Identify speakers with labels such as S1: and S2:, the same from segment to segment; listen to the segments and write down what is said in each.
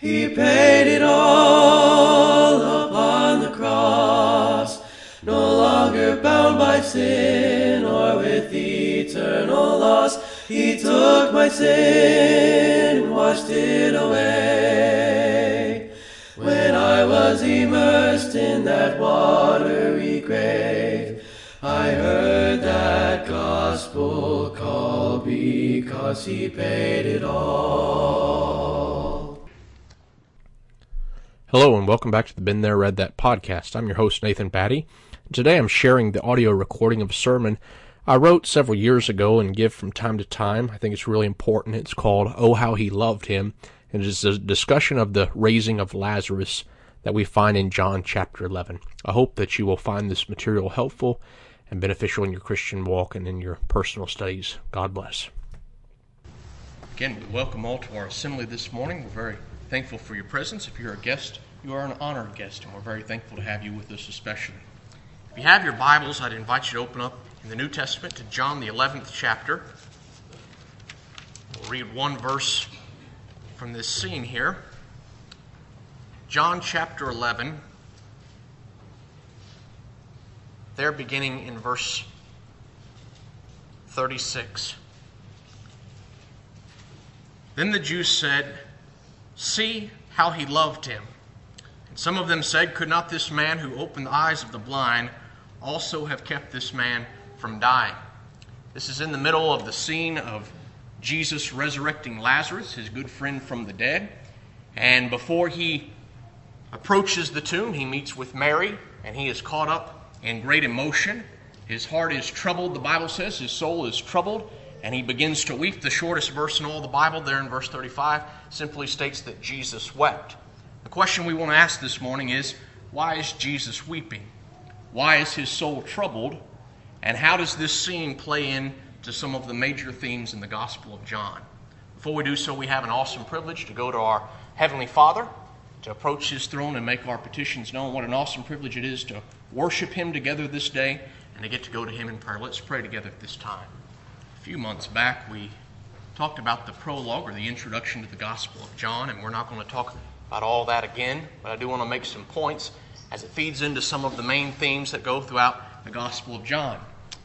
S1: He paid it all upon the cross, no longer bound by sin or with eternal loss. He took my sin, and washed it away. When I was immersed in that watery grave, I heard that gospel call because he paid it all.
S2: Hello and welcome back to the Been There Read That podcast. I'm your host Nathan Batty. Today I'm sharing the audio recording of a sermon I wrote several years ago and give from time to time. I think it's really important. It's called Oh How He Loved Him and it is a discussion of the raising of Lazarus that we find in John chapter 11. I hope that you will find this material helpful and beneficial in your Christian walk and in your personal studies. God bless.
S3: Again, we welcome all to our assembly this morning. We're very thankful for your presence. If you're a guest, you are an honored guest, and we're very thankful to have you with us, especially. If you have your Bibles, I'd invite you to open up in the New Testament to John, the 11th chapter. We'll read one verse from this scene here. John chapter 11, there beginning in verse 36. Then the Jews said, See how he loved him. Some of them said, Could not this man who opened the eyes of the blind also have kept this man from dying? This is in the middle of the scene of Jesus resurrecting Lazarus, his good friend from the dead. And before he approaches the tomb, he meets with Mary, and he is caught up in great emotion. His heart is troubled, the Bible says. His soul is troubled and he begins to weep. The shortest verse in all the Bible, there in verse 35, simply states that Jesus wept. The question we want to ask this morning is why is Jesus weeping? Why is his soul troubled? And how does this scene play into some of the major themes in the Gospel of John? Before we do so, we have an awesome privilege to go to our Heavenly Father, to approach His throne and make our petitions known. What an awesome privilege it is to worship Him together this day and to get to go to Him in prayer. Let's pray together at this time A few months back, we talked about the prologue or the introduction to the Gospel of John, and we're not going to talk about all that again, but I do want to make some points as it feeds into some of the main themes that go throughout the Gospel of John.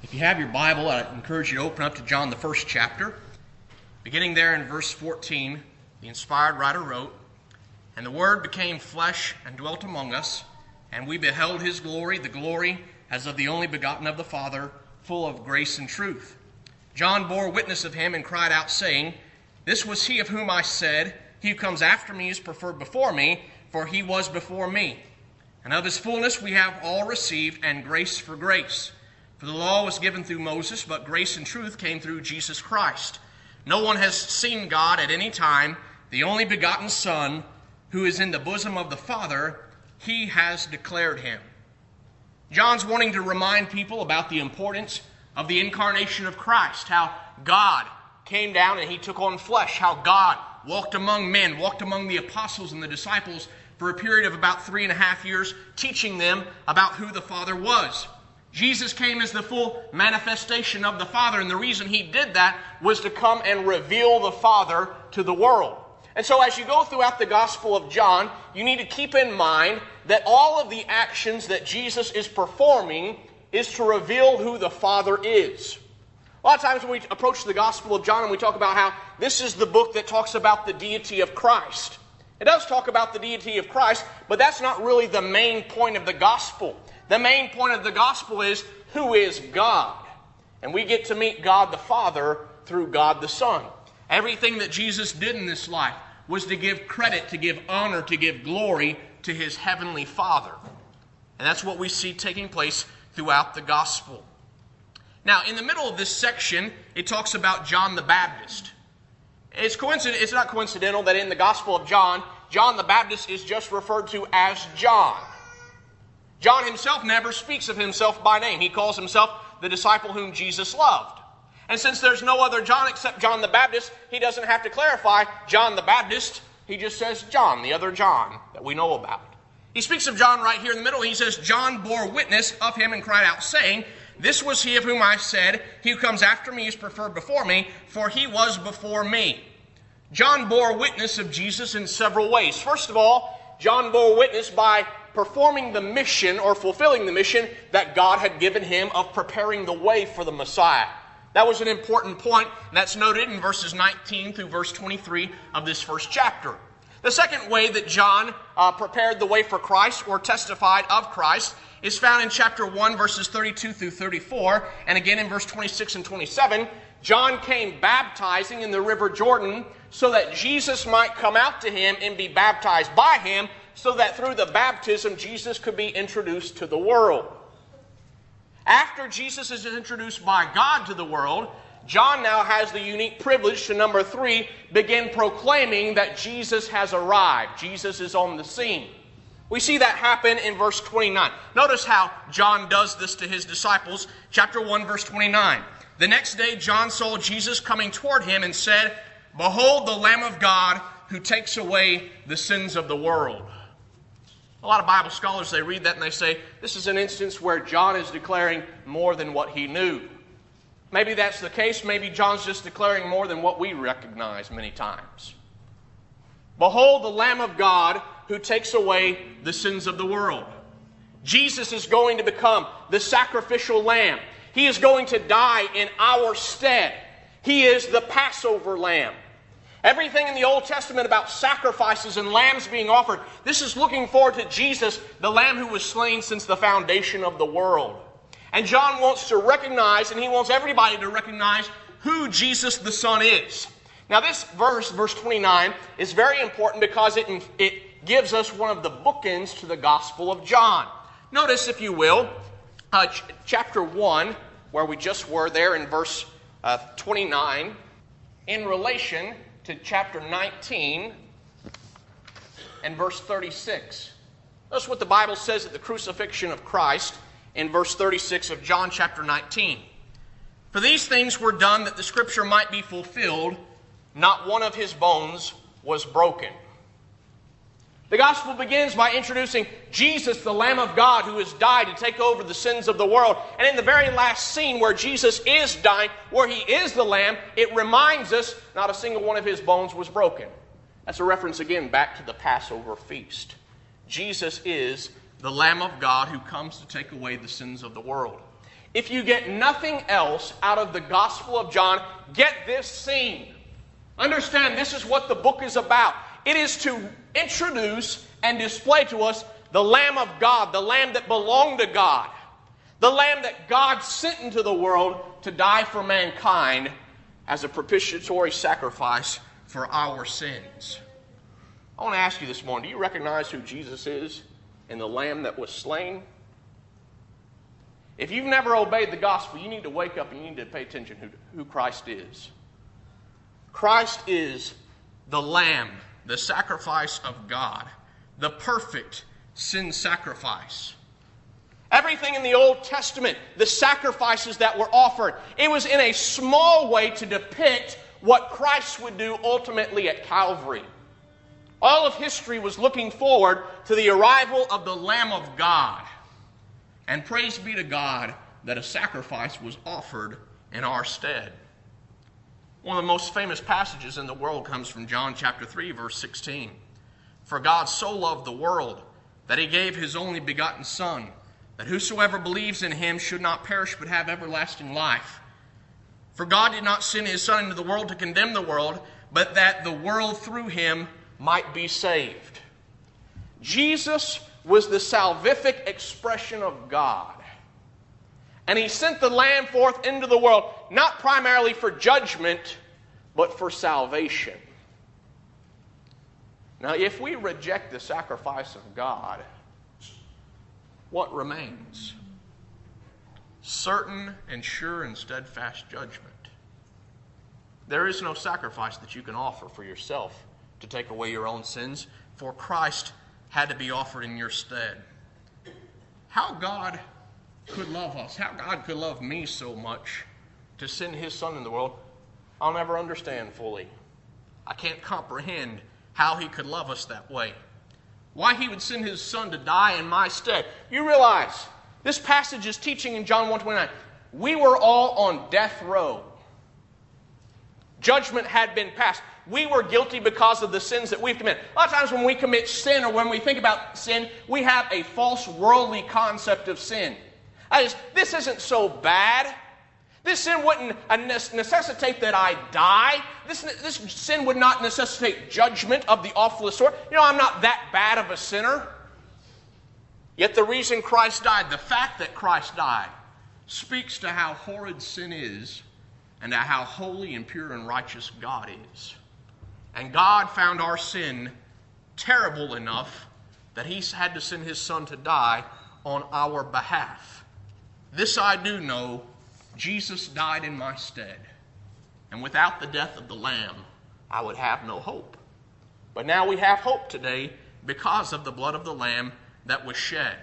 S3: If you have your Bible, I encourage you to open up to John, the first chapter. Beginning there in verse 14, the inspired writer wrote, And the Word became flesh and dwelt among us, and we beheld his glory, the glory as of the only begotten of the Father, full of grace and truth. John bore witness of him and cried out, saying, This was he of whom I said, He who comes after me is preferred before me, for he was before me. And of his fullness we have all received, and grace for grace. For the law was given through Moses, but grace and truth came through Jesus Christ. No one has seen God at any time, the only begotten Son, who is in the bosom of the Father, he has declared him. John's wanting to remind people about the importance of the incarnation of Christ, how God came down and he took on flesh, how God walked among men, walked among the apostles and the disciples for a period of about three and a half years, teaching them about who the Father was. Jesus came as the full manifestation of the Father, and the reason he did that was to come and reveal the Father to the world. And so, as you go throughout the Gospel of John, you need to keep in mind that all of the actions that Jesus is performing is to reveal who the Father is. A lot of times when we approach the Gospel of John and we talk about how this is the book that talks about the deity of Christ. It does talk about the deity of Christ, but that's not really the main point of the Gospel. The main point of the Gospel is who is God? And we get to meet God the Father through God the Son. Everything that Jesus did in this life was to give credit, to give honor, to give glory to his heavenly Father. And that's what we see taking place throughout the gospel. Now, in the middle of this section, it talks about John the Baptist. It's, coincident, it's not coincidental that in the Gospel of John, John the Baptist is just referred to as John. John himself never speaks of himself by name. He calls himself the disciple whom Jesus loved. And since there's no other John except John the Baptist, he doesn't have to clarify John the Baptist. He just says John, the other John that we know about. He speaks of John right here in the middle. He says, John bore witness of him and cried out, saying, This was he of whom I said, He who comes after me is preferred before me, for he was before me. John bore witness of Jesus in several ways. First of all, John bore witness by performing the mission or fulfilling the mission that God had given him of preparing the way for the Messiah. That was an important point, and that's noted in verses 19 through verse 23 of this first chapter. The second way that John uh, prepared the way for Christ or testified of Christ is found in chapter 1, verses 32 through 34, and again in verse 26 and 27. John came baptizing in the river Jordan so that Jesus might come out to him and be baptized by him, so that through the baptism Jesus could be introduced to the world. After Jesus is introduced by God to the world, John now has the unique privilege to, number three, begin proclaiming that Jesus has arrived. Jesus is on the scene. We see that happen in verse 29. Notice how John does this to his disciples. Chapter 1, verse 29. The next day, John saw Jesus coming toward him and said, Behold, the Lamb of God who takes away the sins of the world. A lot of Bible scholars, they read that and they say, this is an instance where John is declaring more than what he knew. Maybe that's the case. Maybe John's just declaring more than what we recognize many times. Behold, the Lamb of God who takes away the sins of the world. Jesus is going to become the sacrificial lamb. He is going to die in our stead. He is the Passover lamb. Everything in the Old Testament about sacrifices and lambs being offered, this is looking forward to Jesus, the lamb who was slain since the foundation of the world. And John wants to recognize, and he wants everybody to recognize who Jesus the Son is. Now, this verse, verse 29, is very important because it, it gives us one of the bookends to the Gospel of John. Notice, if you will, uh, ch- chapter 1, where we just were there in verse uh, 29, in relation to chapter 19 and verse 36. Notice what the Bible says at the crucifixion of Christ in verse 36 of John chapter 19. For these things were done that the scripture might be fulfilled, not one of his bones was broken. The gospel begins by introducing Jesus, the Lamb of God, who has died to take over the sins of the world. And in the very last scene where Jesus is dying, where he is the Lamb, it reminds us not a single one of his bones was broken. That's a reference again back to the Passover feast. Jesus is the Lamb of God who comes to take away the sins of the world. If you get nothing else out of the Gospel of John, get this scene. Understand this is what the book is about. It is to introduce and display to us the Lamb of God, the Lamb that belonged to God, the Lamb that God sent into the world to die for mankind as a propitiatory sacrifice for our sins. I want to ask you this morning do you recognize who Jesus is and the Lamb that was slain? If you've never obeyed the gospel, you need to wake up and you need to pay attention who, who Christ is. Christ is the Lamb the sacrifice of God, the perfect sin sacrifice. Everything in the Old Testament, the sacrifices that were offered, it was in a small way to depict what Christ would do ultimately at Calvary. All of history was looking forward to the arrival of the Lamb of God. And praise be to God that a sacrifice was offered in our stead. One of the most famous passages in the world comes from John chapter 3, verse 16. For God so loved the world that he gave his only begotten Son, that whosoever believes in him should not perish but have everlasting life. For God did not send his Son into the world to condemn the world, but that the world through him might be saved. Jesus was the salvific expression of God. And he sent the Lamb forth into the world, not primarily for judgment, but for salvation. Now, if we reject the sacrifice of God, what remains? Certain and sure and steadfast judgment. There is no sacrifice that you can offer for yourself to take away your own sins, for Christ had to be offered in your stead. How God could love us, how God could love me so much to send his son in the world, I'll never understand fully. I can't comprehend how he could love us that way. Why he would send his son to die in my stead. You realize this passage is teaching in John 129. We were all on death row. Judgment had been passed. We were guilty because of the sins that we've committed. A lot of times when we commit sin or when we think about sin, we have a false worldly concept of sin. Is, this isn't so bad. This sin wouldn't uh, necessitate that I die. This, this sin would not necessitate judgment of the awfulest sort. You know, I'm not that bad of a sinner. Yet the reason Christ died, the fact that Christ died, speaks to how horrid sin is and how holy and pure and righteous God is. And God found our sin terrible enough that He had to send His Son to die on our behalf. This I do know Jesus died in my stead. And without the death of the Lamb, I would have no hope. But now we have hope today because of the blood of the Lamb that was shed.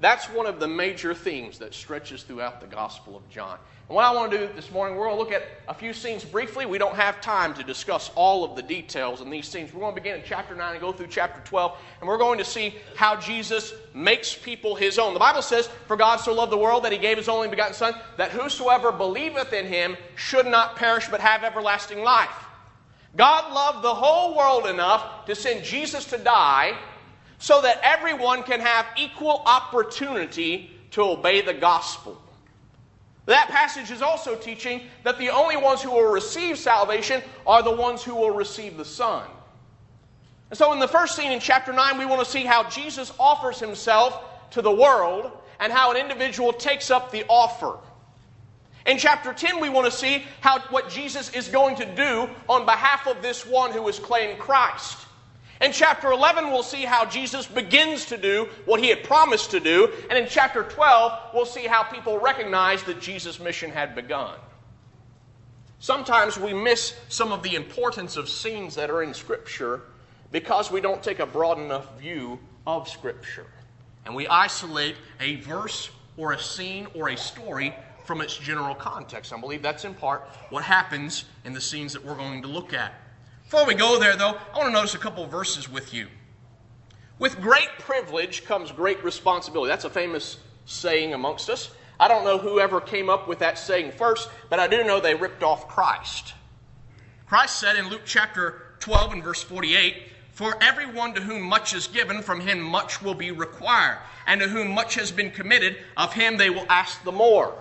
S3: That's one of the major themes that stretches throughout the Gospel of John. And what I want to do this morning, we're going to look at a few scenes briefly. We don't have time to discuss all of the details in these scenes. We're going to begin in chapter 9 and go through chapter 12, and we're going to see how Jesus makes people his own. The Bible says, For God so loved the world that he gave his only begotten Son, that whosoever believeth in him should not perish but have everlasting life. God loved the whole world enough to send Jesus to die so that everyone can have equal opportunity to obey the gospel. That passage is also teaching that the only ones who will receive salvation are the ones who will receive the Son. And so, in the first scene in chapter 9, we want to see how Jesus offers himself to the world and how an individual takes up the offer. In chapter 10, we want to see how, what Jesus is going to do on behalf of this one who has claimed Christ. In chapter 11, we'll see how Jesus begins to do what he had promised to do. And in chapter 12, we'll see how people recognize that Jesus' mission had begun. Sometimes we miss some of the importance of scenes that are in Scripture because we don't take a broad enough view of Scripture. And we isolate a verse or a scene or a story from its general context. I believe that's in part what happens in the scenes that we're going to look at. Before we go there, though, I want to notice a couple verses with you. With great privilege comes great responsibility. That's a famous saying amongst us. I don't know whoever came up with that saying first, but I do know they ripped off Christ. Christ said in Luke chapter 12 and verse 48 For everyone to whom much is given, from him much will be required, and to whom much has been committed, of him they will ask the more.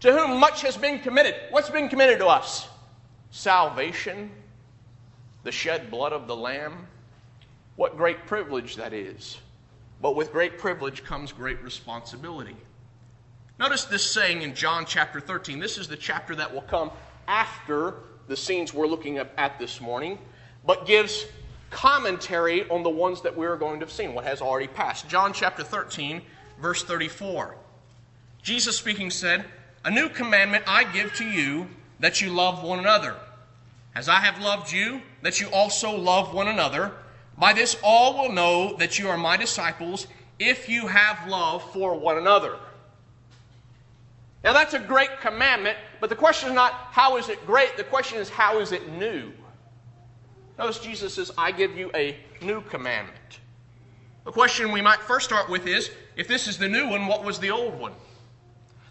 S3: To whom much has been committed. What's been committed to us? Salvation, the shed blood of the Lamb. What great privilege that is. But with great privilege comes great responsibility. Notice this saying in John chapter 13. This is the chapter that will come after the scenes we're looking at this morning, but gives commentary on the ones that we're going to have seen, what has already passed. John chapter 13, verse 34. Jesus speaking said, A new commandment I give to you that you love one another. As I have loved you, that you also love one another. By this all will know that you are my disciples if you have love for one another. Now that's a great commandment, but the question is not how is it great, the question is how is it new? Notice Jesus says, I give you a new commandment. The question we might first start with is if this is the new one, what was the old one?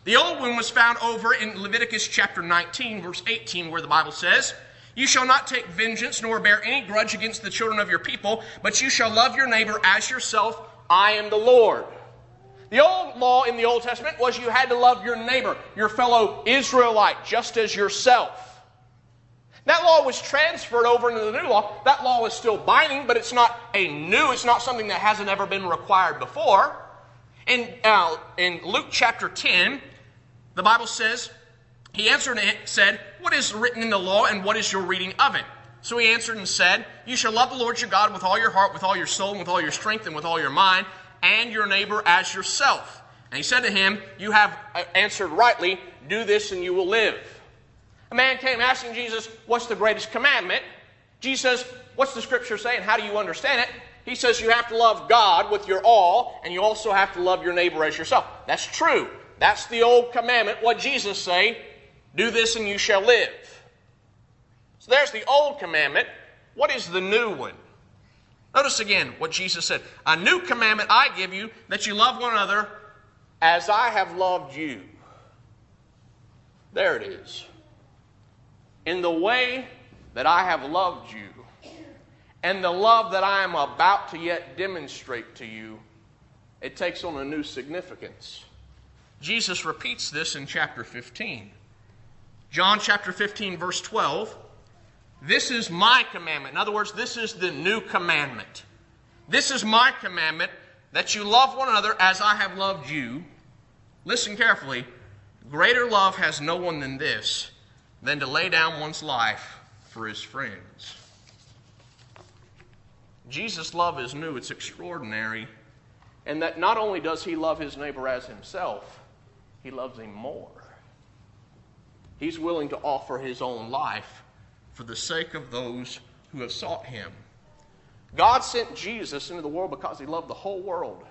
S3: The old one was found over in Leviticus chapter 19, verse 18, where the Bible says, You shall not take vengeance nor bear any grudge against the children of your people, but you shall love your neighbor as yourself. I am the Lord. The old law in the Old Testament was you had to love your neighbor, your fellow Israelite, just as yourself. That law was transferred over into the new law. That law is still binding, but it's not a new, it's not something that hasn't ever been required before. In, uh, in Luke chapter 10, the Bible says, He answered and said, What is written in the law, and what is your reading of it? So he answered and said, You shall love the Lord your God with all your heart, with all your soul, and with all your strength, and with all your mind, and your neighbor as yourself. And he said to him, You have uh, answered rightly, do this and you will live. A man came asking Jesus, What's the greatest commandment? Jesus What's the scripture say, and how do you understand it? He says you have to love God with your all, and you also have to love your neighbor as yourself. That's true. That's the old commandment. What Jesus say? Do this and you shall live. So there's the old commandment. What is the new one? Notice again what Jesus said. A new commandment I give you that you love one another as I have loved you. There it is. In the way that I have loved you, and the love that I am about to yet demonstrate to you, it takes on a new significance. Jesus repeats this in chapter 15. John chapter 15, verse 12. This is my commandment. In other words, this is the new commandment. This is my commandment that you love one another as I have loved you. Listen carefully. Greater love has no one than this, than to lay down one's life for his friends. Jesus' love is new, it's extraordinary. And that not only does he love his neighbor as himself, he loves him more. He's willing to offer his own life for the sake of those who have sought him. God sent Jesus into the world because he loved the whole world.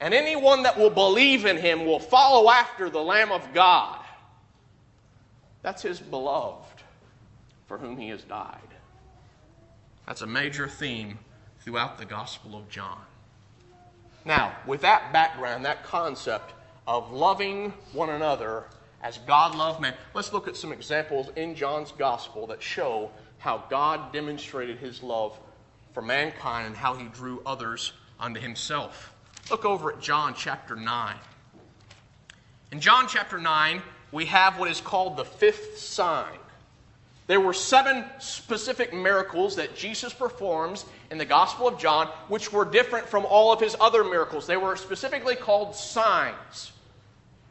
S3: And anyone that will believe in him will follow after the Lamb of God. That's his beloved for whom he has died. That's a major theme throughout the Gospel of John. Now, with that background, that concept of loving one another as God loved man, let's look at some examples in John's Gospel that show how God demonstrated his love for mankind and how he drew others unto himself. Look over at John chapter 9. In John chapter 9, we have what is called the fifth sign. There were seven specific miracles that Jesus performs in the Gospel of John, which were different from all of his other miracles. They were specifically called signs.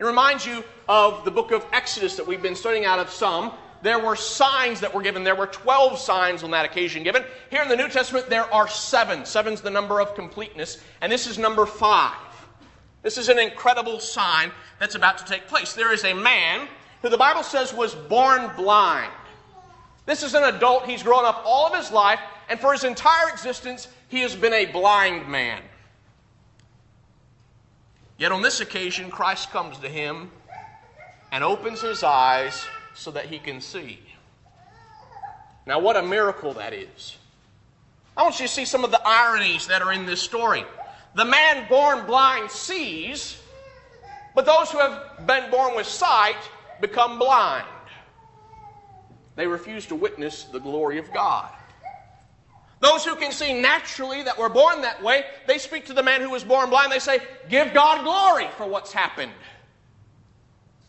S3: It reminds you of the book of Exodus that we've been studying out of some. There were signs that were given. There were 12 signs on that occasion given. Here in the New Testament, there are seven. Seven's the number of completeness, and this is number five. This is an incredible sign that's about to take place. There is a man who the Bible says was born blind. This is an adult. He's grown up all of his life, and for his entire existence, he has been a blind man. Yet on this occasion, Christ comes to him and opens his eyes so that he can see. Now, what a miracle that is. I want you to see some of the ironies that are in this story. The man born blind sees, but those who have been born with sight become blind. They refuse to witness the glory of God. Those who can see naturally that we're born that way, they speak to the man who was born blind. They say, Give God glory for what's happened.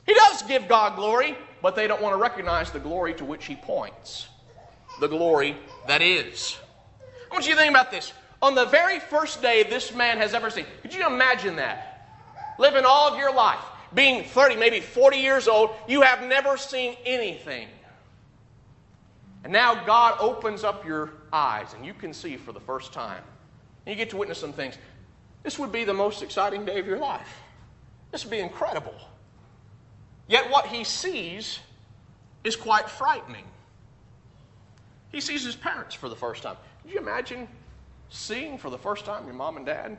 S3: He does give God glory, but they don't want to recognize the glory to which he points the glory that is. I want you to think about this. On the very first day this man has ever seen, could you imagine that? Living all of your life, being 30, maybe 40 years old, you have never seen anything. And now God opens up your eyes and you can see for the first time. And you get to witness some things. This would be the most exciting day of your life. This would be incredible. Yet what he sees is quite frightening. He sees his parents for the first time. Could you imagine seeing for the first time your mom and dad?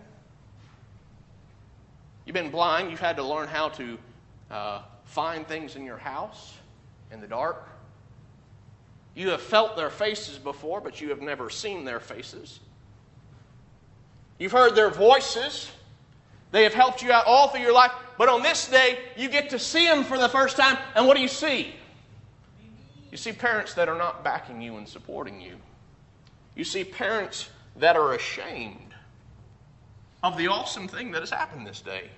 S3: You've been blind, you've had to learn how to uh, find things in your house in the dark. You have felt their faces before, but you have never seen their faces. You've heard their voices. They have helped you out all through your life. But on this day, you get to see them for the first time. And what do you see? You see parents that are not backing you and supporting you. You see parents that are ashamed of the awesome thing that has happened this day.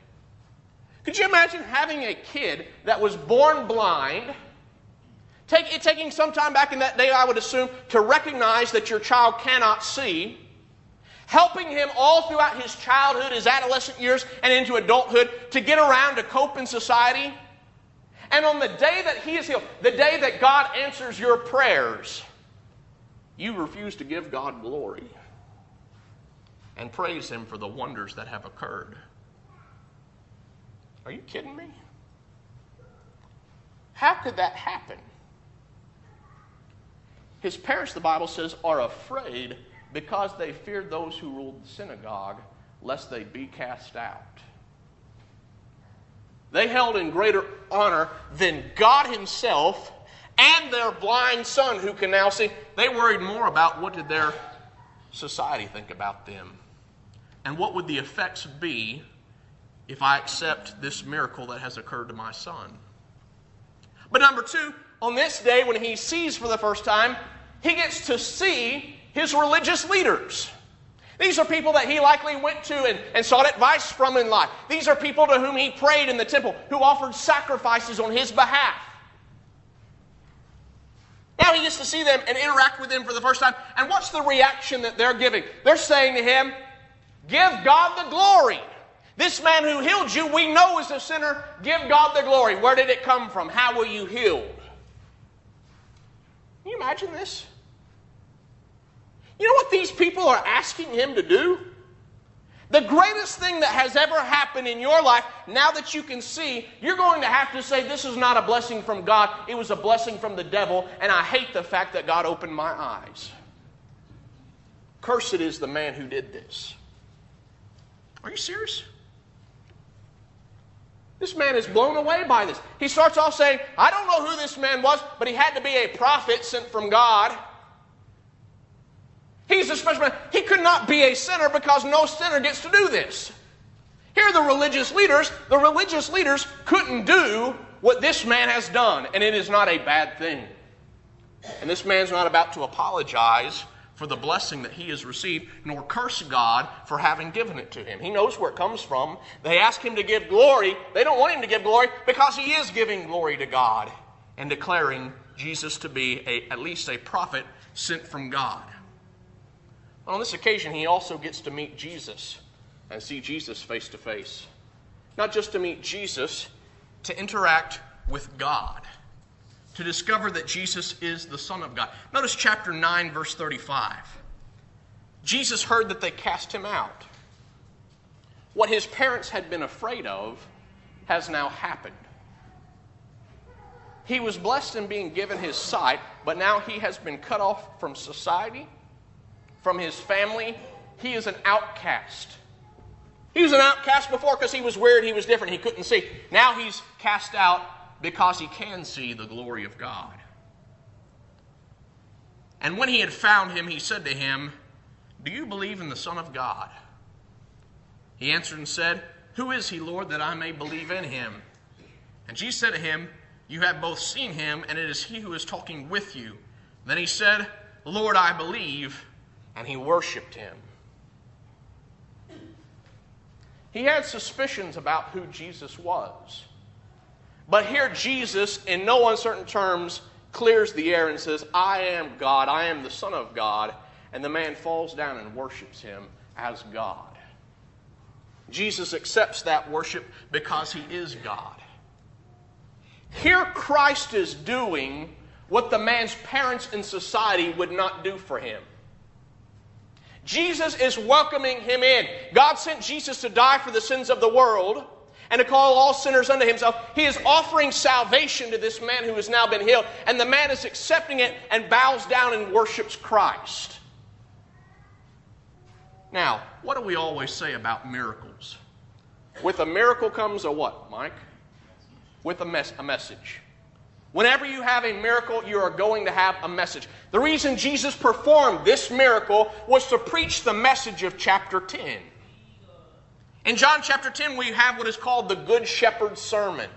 S3: Could you imagine having a kid that was born blind? Take, taking some time back in that day, I would assume, to recognize that your child cannot see, helping him all throughout his childhood, his adolescent years, and into adulthood to get around to cope in society. And on the day that he is healed, the day that God answers your prayers, you refuse to give God glory and praise Him for the wonders that have occurred. Are you kidding me? How could that happen? His parents, the Bible says, are afraid because they feared those who ruled the synagogue, lest they be cast out. They held in greater honor than God Himself and their blind son who can now see. They worried more about what did their society think about them and what would the effects be if I accept this miracle that has occurred to my son. But number two, on this day when he sees for the first time, he gets to see his religious leaders. These are people that he likely went to and, and sought advice from in life. These are people to whom he prayed in the temple, who offered sacrifices on his behalf. Now he gets to see them and interact with them for the first time. And what's the reaction that they're giving? They're saying to him, Give God the glory. This man who healed you, we know is a sinner. Give God the glory. Where did it come from? How were you healed? Can you imagine this? You know what these people are asking him to do? The greatest thing that has ever happened in your life, now that you can see, you're going to have to say, This is not a blessing from God, it was a blessing from the devil, and I hate the fact that God opened my eyes. Cursed is the man who did this. Are you serious? This man is blown away by this. He starts off saying, I don't know who this man was, but he had to be a prophet sent from God. He's a special man. He could not be a sinner because no sinner gets to do this. Here are the religious leaders. The religious leaders couldn't do what this man has done, and it is not a bad thing. And this man's not about to apologize for the blessing that he has received, nor curse God for having given it to him. He knows where it comes from. They ask him to give glory. They don't want him to give glory because he is giving glory to God and declaring Jesus to be a, at least a prophet sent from God. On this occasion, he also gets to meet Jesus and see Jesus face to face. Not just to meet Jesus, to interact with God to discover that Jesus is the Son of God. Notice chapter 9, verse 35. Jesus heard that they cast him out. What his parents had been afraid of has now happened. He was blessed in being given his sight, but now he has been cut off from society, from his family. He is an outcast. He was an outcast before because he was weird, he was different, he couldn't see. Now he's cast out because he can see the glory of God. And when he had found him, he said to him, Do you believe in the Son of God? He answered and said, Who is he, Lord, that I may believe in him? And Jesus said to him, You have both seen him, and it is he who is talking with you. Then he said, Lord, I believe, and he worshiped him. He had suspicions about who Jesus was. But here, Jesus, in no uncertain terms, clears the air and says, I am God, I am the Son of God. And the man falls down and worships him as God. Jesus accepts that worship because he is God. Here, Christ is doing what the man's parents in society would not do for him. Jesus is welcoming him in. God sent Jesus to die for the sins of the world and to call all sinners unto himself. He is offering salvation to this man who has now been healed, and the man is accepting it and bows down and worships Christ. Now, what do we always say about miracles? With a miracle comes a what, Mike? With a, mes- a message. Whenever you have a miracle, you are going to have a message. The reason Jesus performed this miracle was to preach the message of chapter 10. In John chapter 10, we have what is called the Good Shepherd Sermon.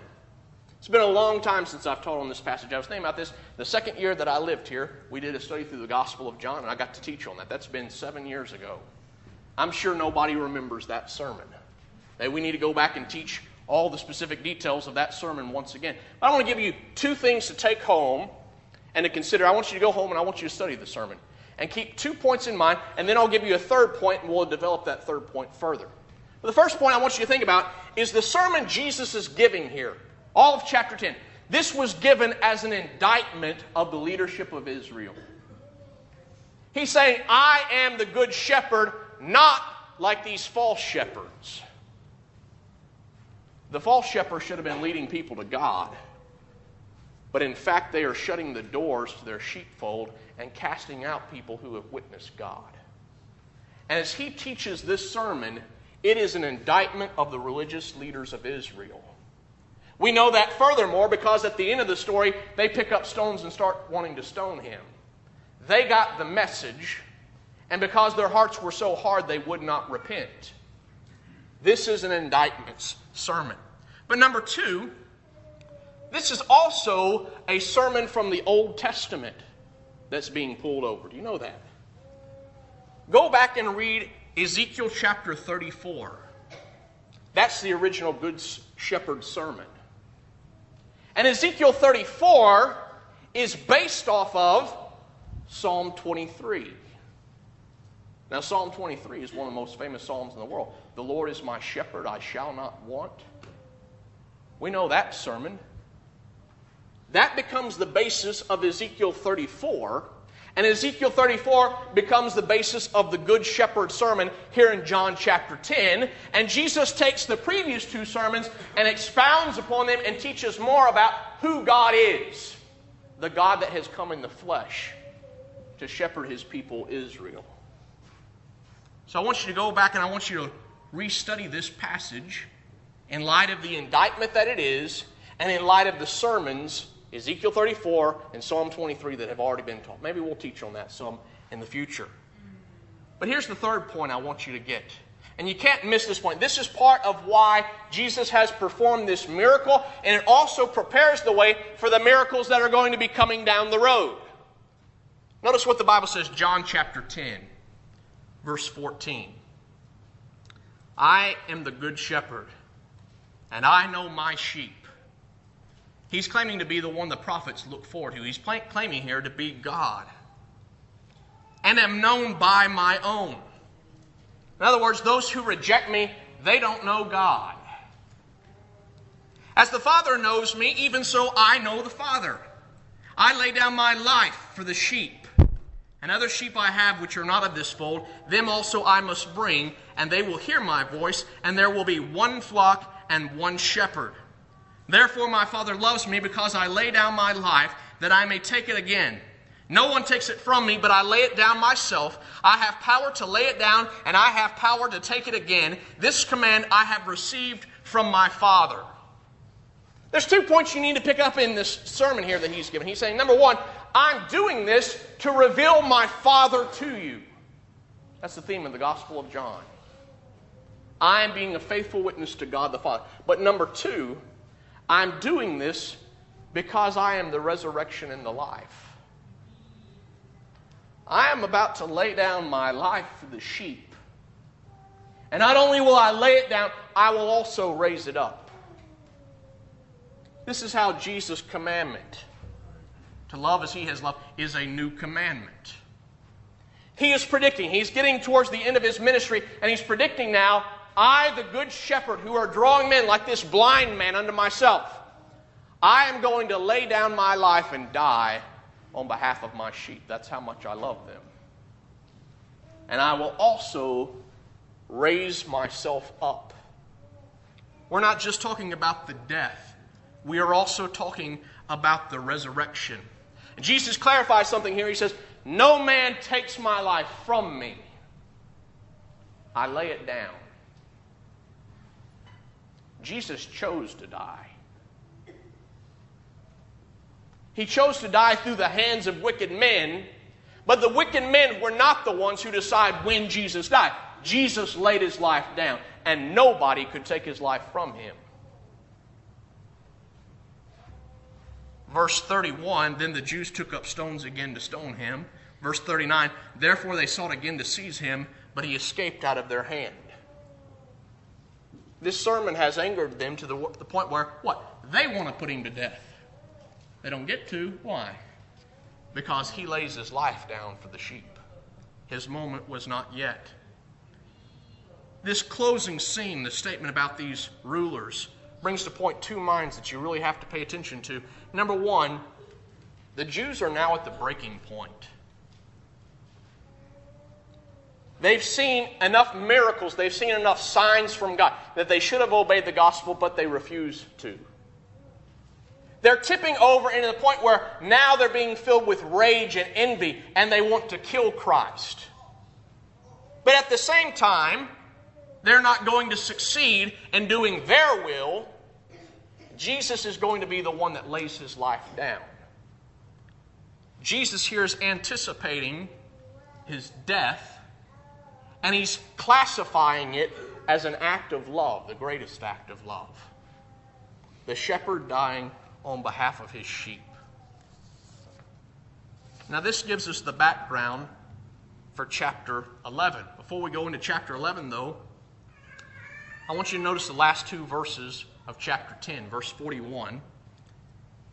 S3: It's been a long time since I've taught on this passage. I was thinking about this the second year that I lived here. We did a study through the Gospel of John, and I got to teach on that. That's been seven years ago. I'm sure nobody remembers that sermon. Maybe we need to go back and teach all the specific details of that sermon once again. But I want to give you two things to take home and to consider. I want you to go home and I want you to study the sermon and keep two points in mind, and then I'll give you a third point, and we'll develop that third point further. But The first point I want you to think about is the sermon Jesus is giving here, all of chapter 10. This was given as an indictment of the leadership of Israel. He's saying, I am the good shepherd, not like these false shepherds. The false shepherd should have been leading people to God. But in fact, they are shutting the doors to their sheepfold and casting out people who have witnessed God. And as he teaches this sermon, it is an indictment of the religious leaders of Israel. We know that furthermore because at the end of the story, they pick up stones and start wanting to stone him. They got the message, and because their hearts were so hard, they would not repent. This is an indictment sermon. But number two, This is also a sermon from the Old Testament that's being pulled over. Do you know that? Go back and read Ezekiel chapter 34. That's the original Good Shepherd sermon. And Ezekiel 34 is based off of Psalm 23. Now, Psalm 23 is one of the most famous Psalms in the world. The Lord is my shepherd, I shall not want. We know that sermon. That becomes the basis of Ezekiel 34. And Ezekiel 34 becomes the basis of the Good Shepherd sermon here in John chapter 10. And Jesus takes the previous two sermons and expounds upon them and teaches more about who God is the God that has come in the flesh to shepherd his people Israel. So I want you to go back and I want you to restudy this passage in light of the indictment that it is and in light of the sermons Ezekiel 34 and Psalm 23 that have already been taught. Maybe we'll teach on that some in the future. But here's the third point I want you to get. And you can't miss this point. This is part of why Jesus has performed this miracle, and it also prepares the way for the miracles that are going to be coming down the road. Notice what the Bible says, John chapter 10, verse 14. I am the good shepherd, and I know my sheep He's claiming to be the one the prophets look forward to. He's claiming here to be God. And am known by my own. In other words, those who reject me, they don't know God. As the Father knows me, even so I know the Father. I lay down my life for the sheep. And other sheep I have which are not of this fold, them also I must bring, and they will hear my voice, and there will be one flock and one shepherd. Therefore, my Father loves me because I lay down my life that I may take it again. No one takes it from me, but I lay it down myself. I have power to lay it down, and I have power to take it again. This command I have received from my Father. There's two points you need to pick up in this sermon here that he's given. He's saying, number one, I'm doing this to reveal my Father to you. That's the theme of the Gospel of John. I am being a faithful witness to God the Father. But number two, I'm doing this because I am the resurrection and the life. I am about to lay down my life for the sheep. And not only will I lay it down, I will also raise it up. This is how Jesus' commandment to love as he has loved is a new commandment. He is predicting, he's getting towards the end of his ministry, and he's predicting now I, the good shepherd, who are drawing men like this blind man unto myself, I am going to lay down my life and die on behalf of my sheep. That's how much I love them. And I will also raise myself up. We're not just talking about the death, we are also talking about the resurrection. And Jesus clarifies something here. He says, No man takes my life from me, I lay it down. Jesus chose to die. He chose to die through the hands of wicked men, but the wicked men were not the ones who decide when Jesus died. Jesus laid his life down, and nobody could take his life from him. Verse 31 Then the Jews took up stones again to stone him. Verse 39 Therefore they sought again to seize him, but he escaped out of their hand. This sermon has angered them to the, the point where, what? They want to put him to death. They don't get to. Why? Because he lays his life down for the sheep. His moment was not yet. This closing scene, the statement about these rulers, brings to point two minds that you really have to pay attention to. Number one, the Jews are now at the breaking point. They've seen enough miracles, they've seen enough signs from God that they should have obeyed the gospel, but they refuse to. They're tipping over into the point where now they're being filled with rage and envy and they want to kill Christ. But at the same time, they're not going to succeed in doing their will. Jesus is going to be the one that lays his life down. Jesus here is anticipating his death, and he's classifying it as an act of love, the greatest act of love. The shepherd dying on behalf of his sheep. Now, this gives us the background for chapter 11. Before we go into chapter 11, though, I want you to notice the last two verses of chapter 10, verse 41.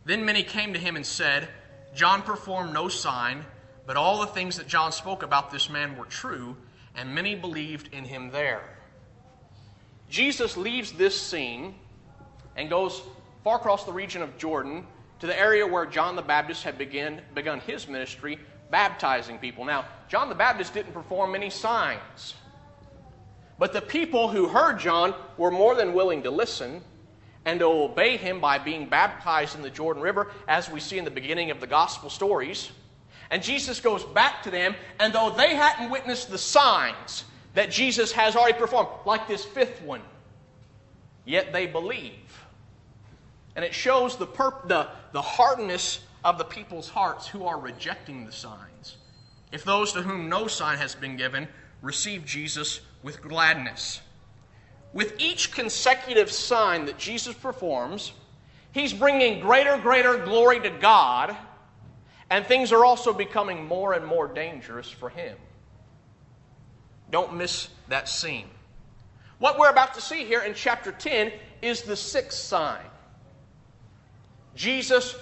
S3: Then many came to him and said, John performed no sign, but all the things that John spoke about this man were true, and many believed in him there. Jesus leaves this scene and goes far across the region of Jordan to the area where John the Baptist had begin, begun his ministry, baptizing people. Now, John the Baptist didn't perform many signs. But the people who heard John were more than willing to listen and to obey him by being baptized in the Jordan River, as we see in the beginning of the gospel stories. And Jesus goes back to them, and though they hadn't witnessed the signs that Jesus has already performed, like this fifth one, yet they believe. And it shows the, perp- the, the hardness of the people's hearts who are rejecting the signs. If those to whom no sign has been given receive Jesus with gladness. With each consecutive sign that Jesus performs, he's bringing greater, greater glory to God, and things are also becoming more and more dangerous for him. Don't miss that scene. What we're about to see here in chapter 10 is the sixth sign. Jesus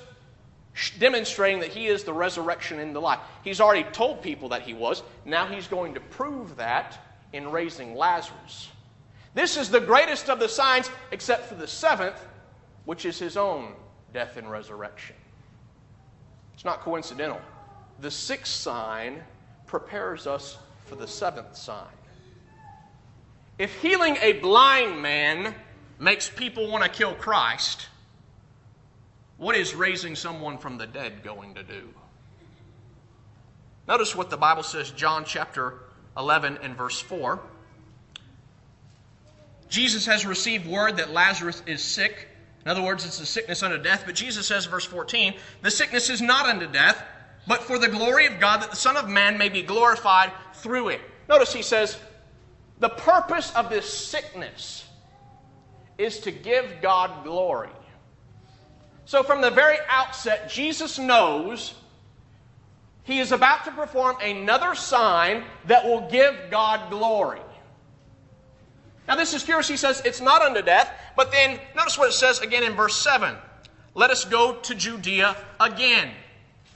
S3: demonstrating that he is the resurrection and the life. He's already told people that he was. Now he's going to prove that in raising Lazarus. This is the greatest of the signs, except for the seventh, which is his own death and resurrection. It's not coincidental. The sixth sign prepares us for the seventh sign. If healing a blind man makes people want to kill Christ, what is raising someone from the dead going to do? Notice what the Bible says, John chapter 11 and verse 4. Jesus has received word that Lazarus is sick. In other words, it's a sickness unto death. But Jesus says, verse 14, the sickness is not unto death, but for the glory of God, that the Son of Man may be glorified through it. Notice he says, the purpose of this sickness is to give God glory. So, from the very outset, Jesus knows he is about to perform another sign that will give God glory. Now, this is curious. He says it's not unto death, but then notice what it says again in verse 7 Let us go to Judea again.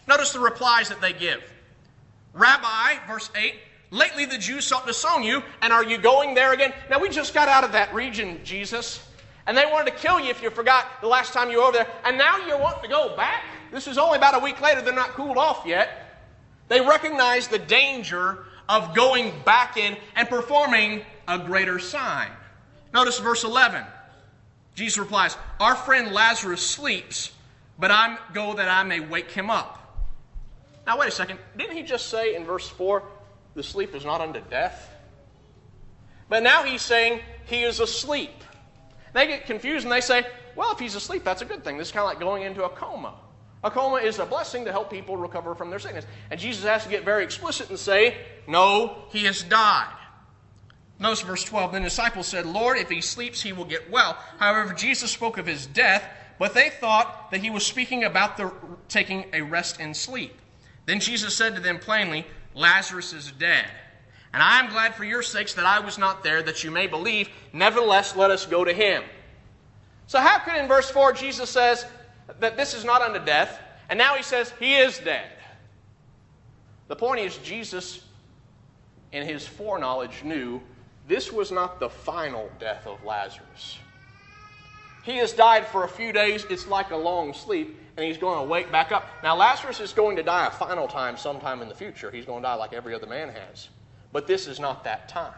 S3: Notice the replies that they give. Rabbi, verse 8, lately the Jews sought to stone you, and are you going there again? Now, we just got out of that region, Jesus. And they wanted to kill you if you forgot the last time you were over there. And now you're wanting to go back? This is only about a week later. They're not cooled off yet. They recognize the danger of going back in and performing a greater sign. Notice verse 11. Jesus replies, Our friend Lazarus sleeps, but I go that I may wake him up. Now, wait a second. Didn't he just say in verse 4, the sleep is not unto death? But now he's saying he is asleep. They get confused and they say, well, if he's asleep, that's a good thing. This is kind of like going into a coma. A coma is a blessing to help people recover from their sickness. And Jesus has to get very explicit and say, no, he has died. Notice verse 12. Then the disciples said, Lord, if he sleeps, he will get well. However, Jesus spoke of his death, but they thought that he was speaking about the taking a rest and sleep. Then Jesus said to them plainly, Lazarus is dead. And I am glad for your sakes that I was not there, that you may believe. Nevertheless, let us go to him. So, how could in verse 4 Jesus says that this is not unto death, and now he says he is dead? The point is, Jesus, in his foreknowledge, knew this was not the final death of Lazarus. He has died for a few days, it's like a long sleep, and he's going to wake back up. Now, Lazarus is going to die a final time sometime in the future. He's going to die like every other man has. But this is not that time.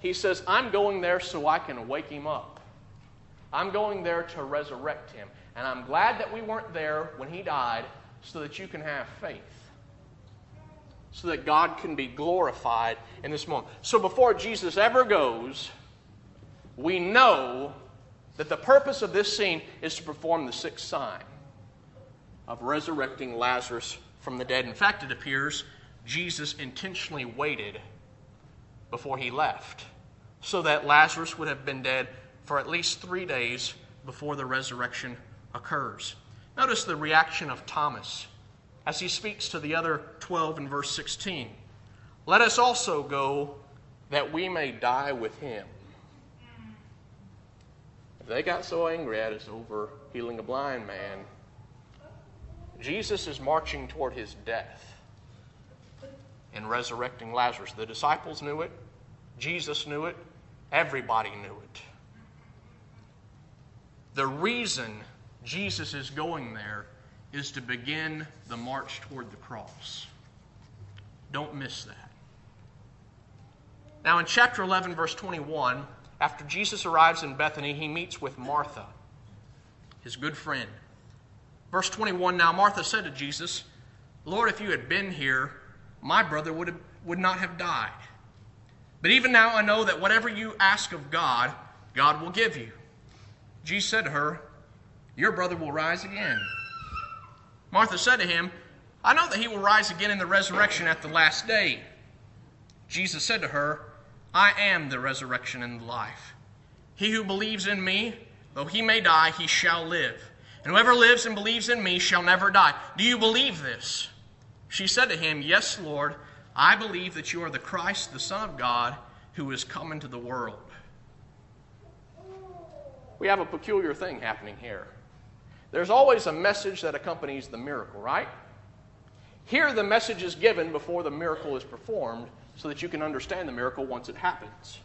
S3: He says, I'm going there so I can wake him up. I'm going there to resurrect him. And I'm glad that we weren't there when he died so that you can have faith. So that God can be glorified in this moment. So before Jesus ever goes, we know that the purpose of this scene is to perform the sixth sign of resurrecting Lazarus from the dead. In fact, it appears Jesus intentionally waited before he left so that Lazarus would have been dead for at least three days before the resurrection occurs. Notice the reaction of Thomas as he speaks to the other 12 in verse 16. Let us also go that we may die with him. They got so angry at us over healing a blind man, Jesus is marching toward his death and resurrecting Lazarus. The disciples knew it, Jesus knew it, everybody knew it. The reason Jesus is going there is to begin the march toward the cross. Don't miss that. Now, in chapter 11, verse 21, after Jesus arrives in Bethany, he meets with Martha, his good friend. Verse 21 Now Martha said to Jesus, Lord, if you had been here, my brother would, have, would not have died. But even now I know that whatever you ask of God, God will give you. Jesus said to her, Your brother will rise again. Martha said to him, I know that he will rise again in the resurrection at the last day. Jesus said to her, I am the resurrection and the life. He who believes in me, though he may die, he shall live. And whoever lives and believes in me shall never die. Do you believe this? She said to him, Yes, Lord, I believe that you are the Christ, the Son of God, who is come into the world. We have a peculiar thing happening here. There's always a message that accompanies the miracle, right? Here, the message is given before the miracle is performed so that you can understand the miracle once it happens.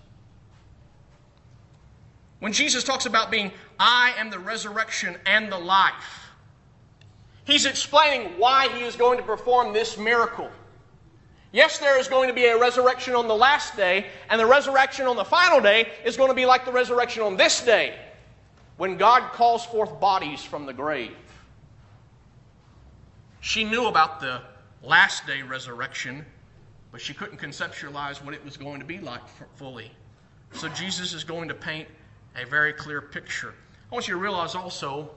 S3: When Jesus talks about being, I am the resurrection and the life, he's explaining why he is going to perform this miracle. Yes, there is going to be a resurrection on the last day, and the resurrection on the final day is going to be like the resurrection on this day when God calls forth bodies from the grave. She knew about the last day resurrection, but she couldn't conceptualize what it was going to be like fully. So Jesus is going to paint a very clear picture. I want you to realize also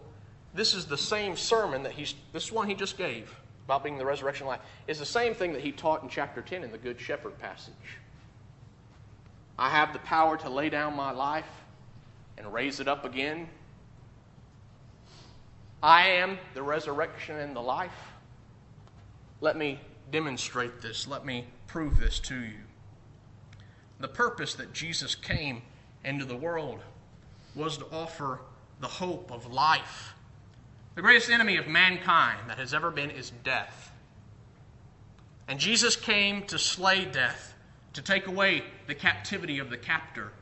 S3: this is the same sermon that he's this one he just gave about being the resurrection life is the same thing that he taught in chapter 10 in the good shepherd passage. I have the power to lay down my life and raise it up again. I am the resurrection and the life. Let me demonstrate this. Let me prove this to you. The purpose that Jesus came into the world was to offer the hope of life. The greatest enemy of mankind that has ever been is death. And Jesus came to slay death, to take away the captivity of the captor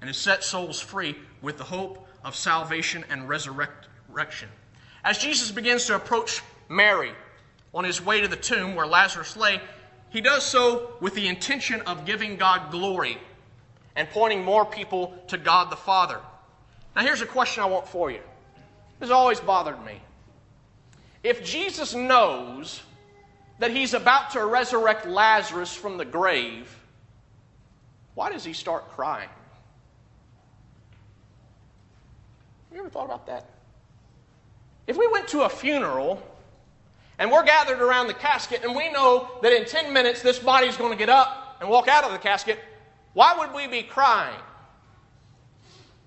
S3: and to set souls free with the hope of salvation and resurrection. As Jesus begins to approach Mary on his way to the tomb where Lazarus lay, he does so with the intention of giving God glory and pointing more people to God the Father. Now, here's a question I want for you. This has always bothered me. If Jesus knows that he's about to resurrect Lazarus from the grave, why does he start crying? You ever thought about that? If we went to a funeral and we're gathered around the casket and we know that in 10 minutes this body's going to get up and walk out of the casket, why would we be crying?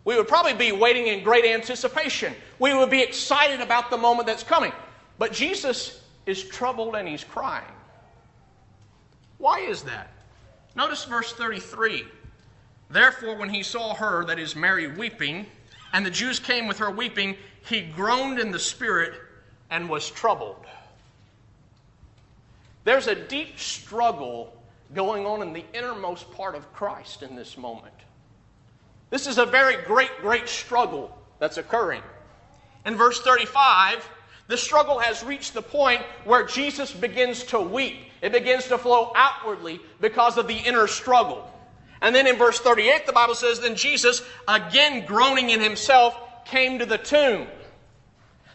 S3: We would probably be waiting in great anticipation. We would be excited about the moment that's coming. But Jesus is troubled and he's crying. Why is that? Notice verse 33. Therefore, when he saw her, that is Mary, weeping, and the Jews came with her weeping, he groaned in the spirit and was troubled. There's a deep struggle going on in the innermost part of Christ in this moment. This is a very great, great struggle that's occurring. In verse 35, the struggle has reached the point where Jesus begins to weep. It begins to flow outwardly because of the inner struggle. And then in verse 38, the Bible says, Then Jesus, again groaning in himself, came to the tomb.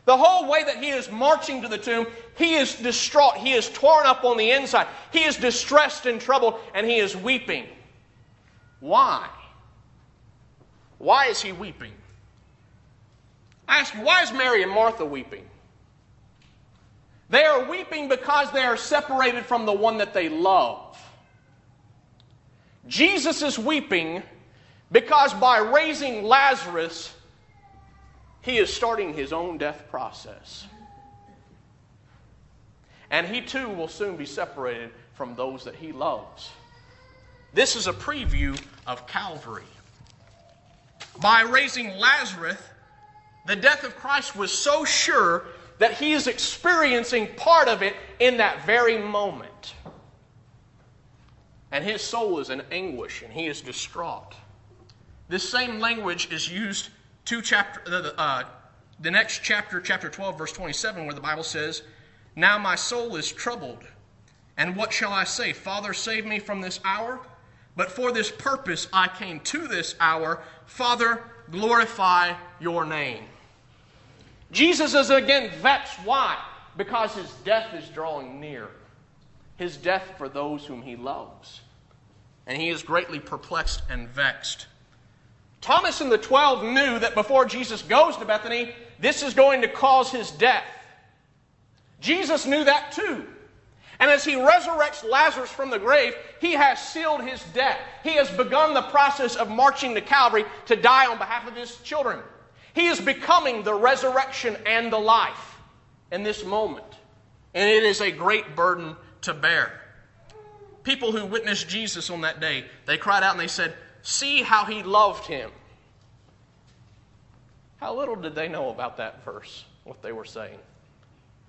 S3: The whole way that he is marching to the tomb, he is distraught. He is torn up on the inside. He is distressed and troubled, and he is weeping. Why? Why is he weeping? I ask why is Mary and Martha weeping? They are weeping because they are separated from the one that they love. Jesus is weeping because by raising Lazarus, he is starting his own death process. And he too will soon be separated from those that he loves. This is a preview of Calvary. By raising Lazarus, the death of Christ was so sure that he is experiencing part of it in that very moment. And his soul is in anguish and he is distraught. This same language is used two chapter uh, the next chapter, chapter 12, verse 27, where the Bible says, Now my soul is troubled. And what shall I say? Father, save me from this hour? But for this purpose I came to this hour. Father, glorify your name. Jesus is again vexed. Why? Because his death is drawing near. His death for those whom he loves. And he is greatly perplexed and vexed. Thomas and the twelve knew that before Jesus goes to Bethany, this is going to cause his death. Jesus knew that too. And as he resurrects Lazarus from the grave, he has sealed his death. He has begun the process of marching to Calvary to die on behalf of his children. He is becoming the resurrection and the life in this moment. And it is a great burden to bear. People who witnessed Jesus on that day, they cried out and they said, See how he loved him. How little did they know about that verse, what they were saying?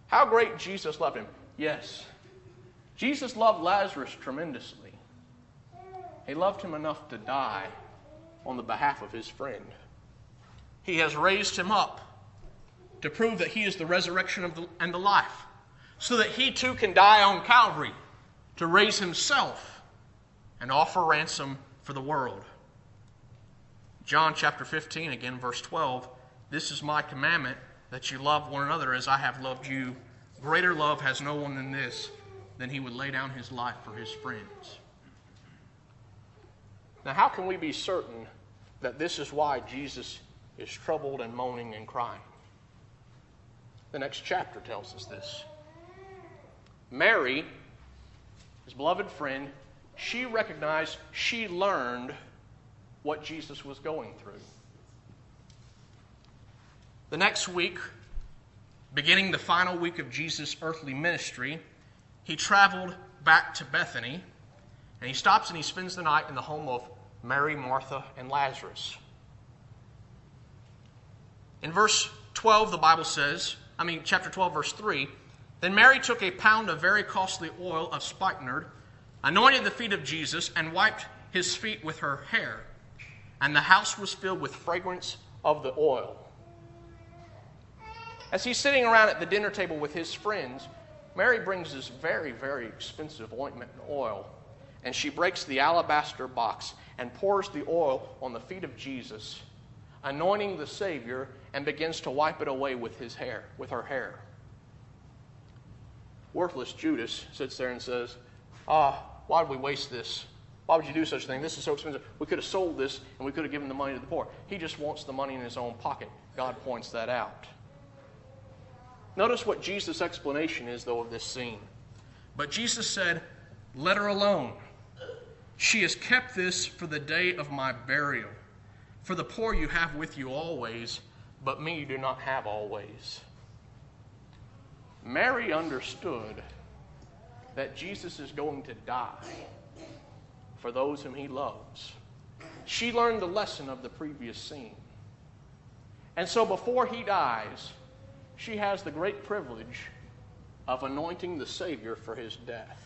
S3: How great Jesus loved him. Yes, Jesus loved Lazarus tremendously. He loved him enough to die on the behalf of his friend. He has raised him up to prove that he is the resurrection the, and the life, so that he too can die on Calvary to raise himself and offer ransom for the world. John chapter 15, again, verse 12 This is my commandment that you love one another as I have loved you. Greater love has no one than this than he would lay down his life for his friends. Now, how can we be certain that this is why Jesus is troubled and moaning and crying? The next chapter tells us this. Mary, his beloved friend, she recognized, she learned what Jesus was going through. The next week, beginning the final week of Jesus' earthly ministry, he traveled back to Bethany, and he stops and he spends the night in the home of Mary, Martha, and Lazarus. In verse 12, the Bible says, I mean, chapter 12, verse 3, then Mary took a pound of very costly oil of spikenard, anointed the feet of Jesus, and wiped his feet with her hair. And the house was filled with fragrance of the oil. As he's sitting around at the dinner table with his friends, Mary brings this very, very expensive ointment and oil, and she breaks the alabaster box and pours the oil on the feet of Jesus, anointing the Savior, and begins to wipe it away with his hair, with her hair. Worthless Judas sits there and says, Ah, why did we waste this? Why would you do such a thing? This is so expensive. We could have sold this and we could have given the money to the poor. He just wants the money in his own pocket. God points that out. Notice what Jesus' explanation is, though, of this scene. But Jesus said, Let her alone. She has kept this for the day of my burial. For the poor you have with you always, but me you do not have always. Mary understood that Jesus is going to die for those whom he loves. She learned the lesson of the previous scene. And so before he dies, she has the great privilege of anointing the Savior for his death.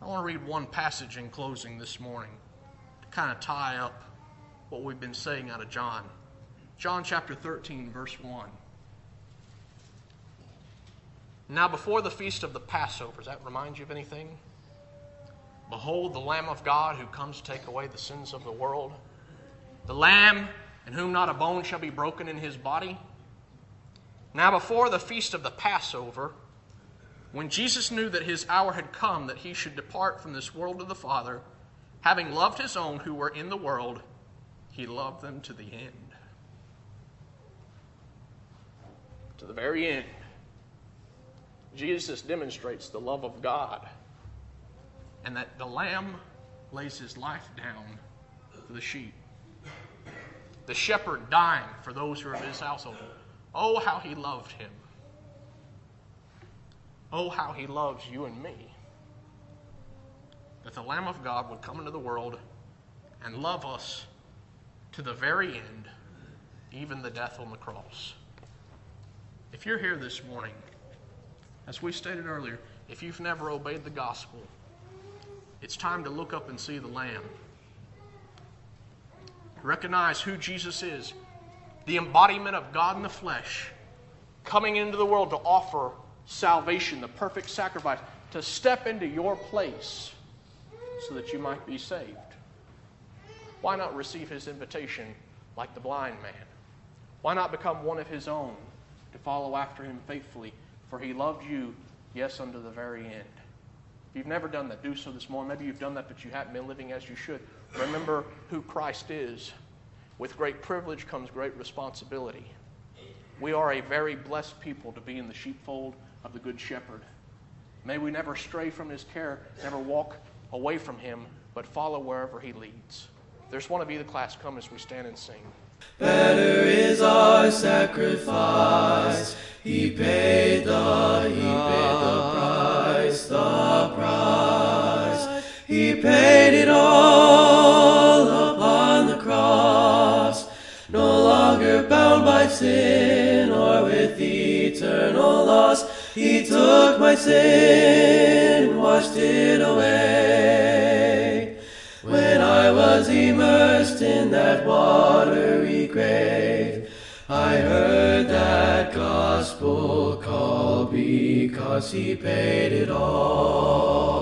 S3: I want to read one passage in closing this morning to kind of tie up what we've been saying out of John. John chapter 13, verse 1. Now, before the feast of the Passover, does that remind you of anything? Behold, the Lamb of God who comes to take away the sins of the world. The Lamb in whom not a bone shall be broken in his body. Now, before the feast of the Passover, when Jesus knew that his hour had come that he should depart from this world to the Father, having loved his own who were in the world, he loved them to the end. To the very end. Jesus demonstrates the love of God and that the Lamb lays his life down for the sheep. the shepherd dying for those who are of his household. Oh, how he loved him. Oh, how he loves you and me. That the Lamb of God would come into the world and love us to the very end, even the death on the cross. If you're here this morning, as we stated earlier, if you've never obeyed the gospel, it's time to look up and see the Lamb. Recognize who Jesus is the embodiment of God in the flesh, coming into the world to offer salvation, the perfect sacrifice, to step into your place so that you might be saved. Why not receive his invitation like the blind man? Why not become one of his own to follow after him faithfully? For he loved you, yes, unto the very end. If you've never done that, do so this morning. Maybe you've done that, but you haven't been living as you should. Remember who Christ is. With great privilege comes great responsibility. We are a very blessed people to be in the sheepfold of the Good Shepherd. May we never stray from his care, never walk away from him, but follow wherever he leads. There's one of you, the class, come as we stand and sing.
S1: Better is our sacrifice. He paid the, he paid the price, the price. He paid it all upon the cross. No longer bound by sin or with eternal loss. He took my sin and washed it away. I was immersed in that watery grave, I heard that gospel call because he paid it all.